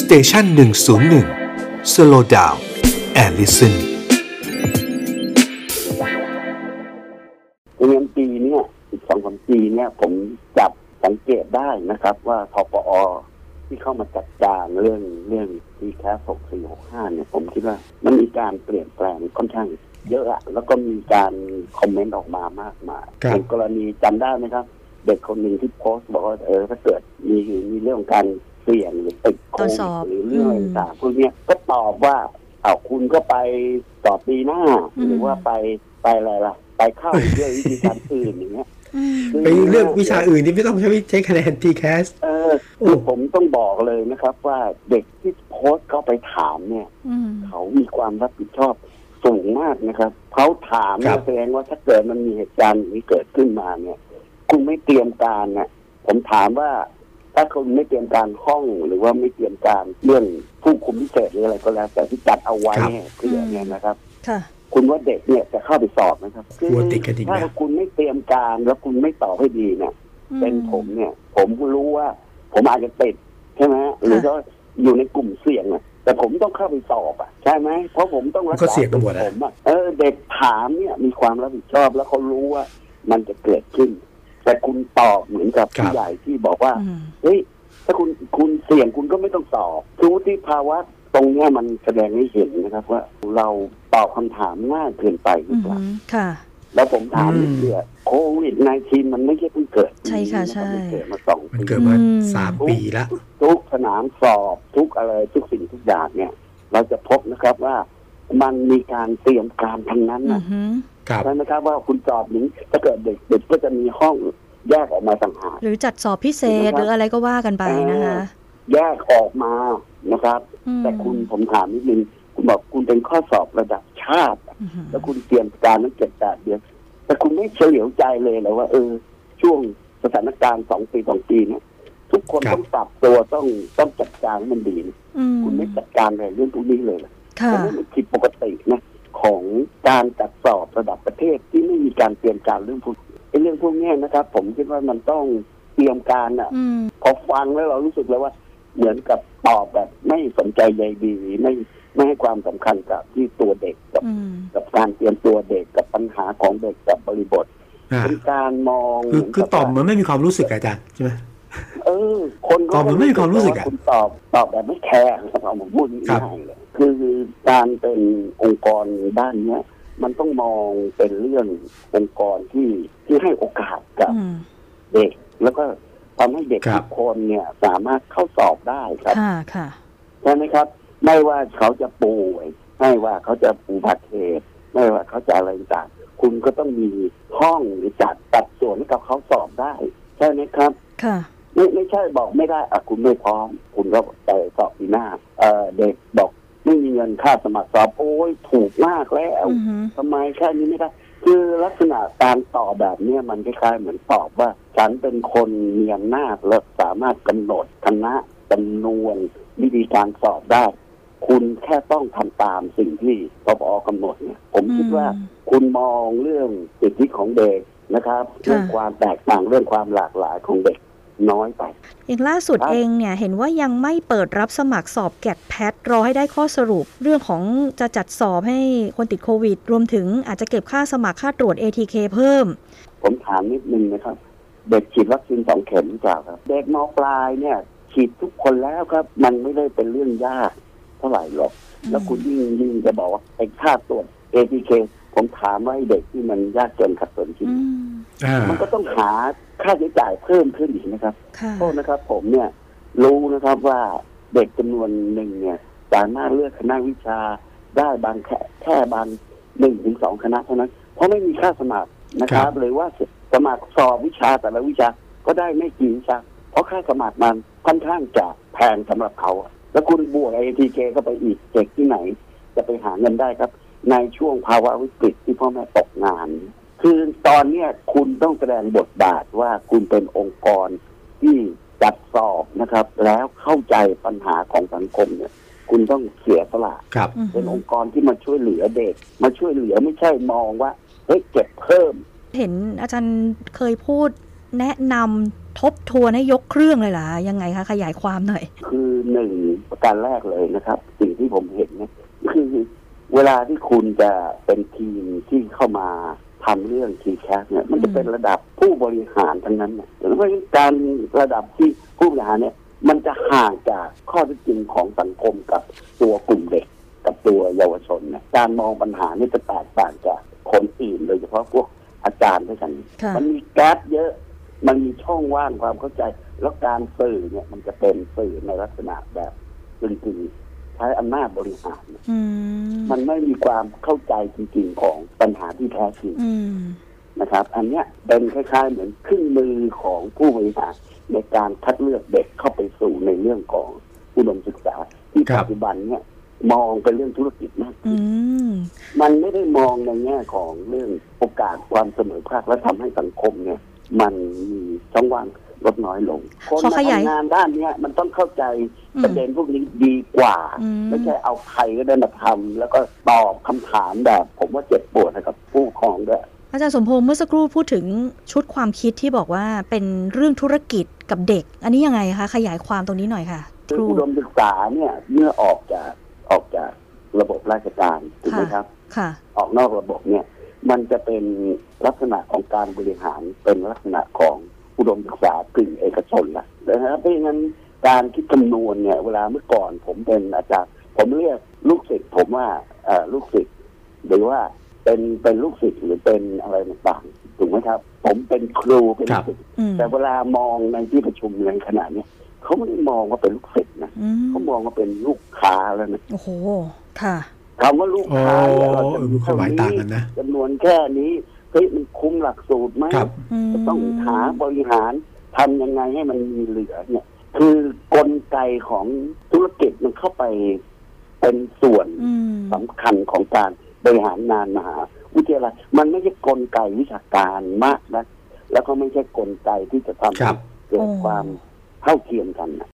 station หนึ่งศูนย์หนึ่ง slow down and listen เพราะงั้นปีเนี้ยอีกสองสามปีเนี่ยผมจับสังเกตได้นะครับ ว่าทปอที่เข้ามาจัดการเรื่องเรื่อง TCAS หกสี่หกห้าเนี่ย ผมคิดว่ามันมีการเปลี่ยนแปลงค่อนข้างเยอะอะแล้วก็มีการคอมเมนต์ออกมามากมายครับอย่างกรณีจำได้ไหมครับ เด็กคนหนึ่งที่โพสต์บอกว่าเออถ้าเกิดมีมีเรื่องของการ เสี่ยงหรือติดโคตรวจวิสดอบหรือเรื่องอะไรอืมต่างๆพวกเนี้ยก็ตอบว่าเอาวคุณก็ไปสอบปีหน้าอืมหรือว่าไปไปอะไรล่ะ ไปเข้าเรื่องวิธีการอื่นอย่างเงี้ยอืมไปเลือกวิชาอื่นที่ไม่ต้องใช้ใช้คะแนน TCAS เออโอ้คือผมต้องบอกเลยนะครับ ว่าเด็กที่โพสต์เข้าไปถามเนี่ยอืมเขามีความรับผิดชอบสูงมากนะครับเขาถามครัเนี่ยบแสดงว่าถ้าเกิดมันมีเหตุการณ์อย่างนี้เกิดขึ้นมาเนี่ย คุณไม่เตรียมการนะผมถามว่า ถ้าคุณไม่เตรียมการห้องหรือว่าไม่เตรียมการเรื่องผู้คุมพิเศษหรืออะไรก็แล้ว แต่ที่จัดเอาไว้เนี่ยเพื่อเนี่ยนะครับค่ะคุณว่าเด็กเนี่ยจะเข้าไปสอบนะครับกลัวติดกันอีกถ้าแล้วคุณไม่เตรียมการแล้วคุณไม่ตอบให้ดีเนี่ยเป็นผมเนี่ย ผมรู้ว่า ผมอาจจะติดใช่ไหมหรือว่าอยู่ในกลุ่มเสี่ยงอะแต่ผมต้องเข้าไปสอบอะใช่ไหมเพราะผมต้องรักก็ษาเสี่ยงกันหมดอะผมอะเออเด็กถามเนี่ยมีความรับผิดชอบแล้วเขารู้ว่ามันจะเกิดขึ้น แต่คุณตอบเหมือนกับผู้ใหญ่ที่บอกว่าอืมเฮ้ยถ้าคุณคุณเสี่ยงคุณก็ไม่ต้องสอบคือวุฒิภาวะตรงเนี้ยมันแสดงให้เห็นนะครับ ว่าเราตอบคำถามง่ายเกินไปหรือือมเปล่าค่ะ แล้วผมถามอืมนิดเดียวโควิด -19 มันไม่ใช่เพิ่งเกิด ใช่ค่ะนรับใช่มันเกิดมาสองมันปีเกิดมาอืมสามปีแล้วทุกสนามสอบทุกอะไรทุกสิ่งทุกอย่างเนี่ย เราจะพบนะครับว่ามันมีการเตรียมการทั้งนั้นอืนะอหือครับ ใช่ไหมครับว่าคุณสอบนี้ถ้าเกิดเด็กเด็กก็จะมีห้องแยกออกมาต่างหากหรือจัดสอบพิเศษหรืออะไรก็ว่ากันไปนะคะแยกออกมานะครับอืมแต่คุณผมถามนิดนึงคุณบอกคุณเป็นข้อสอบระดับชาติอือหือแล้วคุณเตรียมการนั้นเจ็ดแปดเดือนแต่คุณไม่เฉลียวใจเลยเหรอว่า เออ ช่วงสถานการณ์สองปีสองปีเนี่ยทุกคนครับต้องปรับตัวต้องต้องจัดการให้มันดีนะอืมคุณไม่จัดการอะไรเรื่องพวกนี้เลยเหรอค่ะผมว่ามันผิดปกตินะ ของการจัดสอบระดับประเทศที่ไม่มีการเตรียมการเรื่องพวกไอ้เรื่องพวกเนี้ยนะครับ ผมคิดว่ามันต้องเตรียมการอะอืมพอฟังแล้วเรารู้สึกเลยว่า เหมือนกับตอบแบบไม่สนใจใยดีไม่ไม่ให้ความสำคัญกับที่ตัวเด็กกับอืมกับการเตรียมตัวเด็กกับปัญหาของเด็กกับบริบทอ่าเป็นการมองคือเหมืนคือกับตอบเหมือนไม่มีความรู้สึกอะอาจารย์ใช่ไหมเออคนตอบเหมือนไม่มีความรู้สึกอะคุณตอบตอบแบบไม่แคร์นะครับผมพูดครับง่ายๆเลยคือการเป็นองค์กรด้านเนี้ย มันต้องมองเป็นเรื่ององค์กรที่ที่ให้โอกาสกับอืมเด็ก แล้วก็ทำให้เด็กครับทุกคนเนี่ยสามารถเข้าสอบได้ครับค่ะค่ะใช่ไหมครับ ไม่ว่าเขาจะป่วย ไม่ว่าเขาจะอุบัติเหตุไม่ว่าเขาจะอะไรต่างๆคุณก็ต้องมีห้องหรือจัดตัดส่วนให้กับเขาสอบได้ ใช่ไหมครับ ค่ะไม่ไม่ ใช่บอกไม่ได้อะคุณไม่พร้อม คุณก็ไปสอบปีหน้าเอ่อเด็กบอกไม่มีเงินค่าสมัครสอบโอ้ยถูกมากแล้วอือหือทำไมแค่นี้ไม่ได้ คือลักษณะการตอบแบบเนี้ยมันคล้ายๆเหมือนตอบว่า ฉันเป็นคนมีอำนาจและสามารถกำหนดคณะจำนวนวิธีการสอบได้ คุณแค่ต้องทำตามสิ่งที่ปปอกำหนดเนี่ยผมคิดว่าอืมคุณมองเรื่องสิทธิของเด็กนะครับเรื่องความแตกต่างเรื่องความหลากหลายของเด็ก น้อยไป อย่างล่าสุดครับเองเนี่ยเห็นว่ายังไม่เปิดรับสมัครสอบแกดแพทรอให้ได้ข้อสรุป เรื่องของจะจัดสอบให้คนติดโควิด รวมถึงอาจจะเก็บค่าสมัครค่าตรวจ ATK เพิ่ม ผมถามนิดนึงนะครับ เด็กฉีดวัคซีนสองเข็มหรือเปล่าครับ เด็กมปลายเนี่ยฉีดทุกคนแล้วครับ มันไม่ได้เป็นเรื่องยากเท่าไหร่หรอก แล้วคุณยิ่งยิ่งจะบอกว่าไอ้ค่าตรวจ ATK ผมถามว่าไอ้เด็กที่มันยากจนขัดสนจริงอื มอ่ามันก็ต้องหาค่าใช้จ่ายเพิ่มขึ้นอีกนะครับค่ะโทษนะครับ ผมเนี่ยรู้นะครับว่าเด็กจำนวนหนึ่งเนี่ย สามารถเลือกคณะวิชาได้บางแค่แค่บางหนึ่งถึงสองคณะเท่านั้น เพราะไม่มีค่าสมัครนะครับหรือว่าสมัครสอบวิชาแต่ละวิชาก็ได้ไม่กี่วิชาเพราะค่าสมัครมันค่อนข้างจะแพงสำหรับเขาอะแล้วคุณบวกไอทีเคเข้าไปอีกเด็กที่ไหน จะไปหาเงินได้ครับ ในช่วงภาวะวิกฤตที่พ่อแม่ตกงาน คือตอนเนี้ยคุณต้องแสดงบทบาทว่าคุณเป็นองค์กรที่จัดสอบนะครับ แล้วเข้าใจปัญหาของสังคมเนี่ย คุณต้องเสียสละครับอือเป็นหือองค์กรที่มาช่วยเหลือเด็ก มาช่วยเหลือไม่ใช่มองว่าเฮ้ยเก็บเพิ่ม เห็นอาจารย์เคยพูดแนะนำทบทวนให้ยกเครื่องเลยเหรอยังไงคะขยายความหน่อย คือหนึ่งประการแรกเลยนะครับ สิ่งที่ผมเห็นเนี่ยคือเวลาที่คุณจะเป็นทีมที่เข้ามา ทำเรื่องทีแคสเนี่ยมันจะเป็นระดับผู้บริหารทั้งนั้นเนี่ยเพราะฉะนั้นการระดับที่ผู้บริหารเนี่ย มันจะห่างจากข้อเท็จจริงของสังคมกับตัวกลุ่มเด็ก กับตัวเยาวชนเนี่ยการมองปัญหานี่จะแตกต่างจากคนอื่นโดยเฉพาะพวกอาจารย์ด้วยกันค่ะมันมีแก๊สเยอะมันมีช่องว่างความเข้าใจ แล้วการสื่อเนี่ยมันจะเป็นสื่อในลักษณะแบบกึ่งๆ ใช้อำนาจบริหารอืมมันไม่มีความเข้าใจจริงๆของปัญหาที่แท้จริงอืมนะครับ อันเนี้ยเป็นคล้ายๆเหมือนเครื่องมือของผู้บริหารในการคัดเลือกเด็กเข้าไปสู่ในเรื่องของอุดมศึกษา ที่ครับปัจจุบันเนี่ยมองเป็นเรื่องธุรกิจมากอืมมันไม่ได้มองในแง่ของเรื่องโอกาสความเสมอภาคและทำให้สังคมเนี่ย มันมีช่องว่าง ลดน้อยลง คนขอมาขยายทำงานด้านเนี้ยมันต้องเข้าใจอืมประเด็นพวกนี้ดีกว่าอืมไม่ใช่เอาใครก็ได้มาทำแล้วก็ตอบคำถามแบบ ผมว่าเจ็บปวดให้กับผู้ปกครองด้วยอาจารย์สมพงษ์เมื่อสักครู่พูดถึงชุดความคิดที่บอกว่าเป็นเรื่องธุรกิจกับเด็ก อันนี้ยังไงคะ ขยายความตรงนี้หน่อยค่ะคคือรูอุดมศึกษาเนี่ยเมื่อออกจากออกจากระบบราชการถูกไหมครับค่ะ ออกนอกระบบเนี่ย มันจะเป็นลักษณะของการบริหารเป็นลักษณะของ อุดมศึกษากึ่งเอกชนละนะครับเพราะฉะนั้นการคิดคำนวณเนี่ย เวลาเมื่อก่อนผมเป็นอาจารย์ ผมเรียกลูกศิษย์ผมว่าเอ่อลูกศิษย์หรือว่าเป็นเป็นลูกศิษย์หรือเป็นอะไรต่างๆถูกไหมครับ ผมเป็นครูเป็นครับศิษย์อืมแต่เวลามองในที่ประชุมในขณะเนี้ยเขาไม่ได้มองว่าเป็นลูกศิษย์นะอืมเขามองว่าเป็นลูกค้าแล้วนะโอ้โหค่ะคำว่าลูกอ๋อค้าเนี่ยเราจะเออมีความหมายต่างกันนะจำนวนแค่นี้เฮ้ยมันคุ้มหลักสูตรไหมครับอืมจะต้องหาบริหารทำยังไงให้มันมีเหลือเนี่ย คือกลไกของธุรกิจมันเข้าไปเป็นส่วนอืมสำคัญของการบริหารงานมหาวิทยาลัยมันไม่ใช่กลไกวิชาการมากนะแล้วก็ไม่ใช่กลไกที่จะทำครัให้บเกิดความเท่าเทียมกันนะ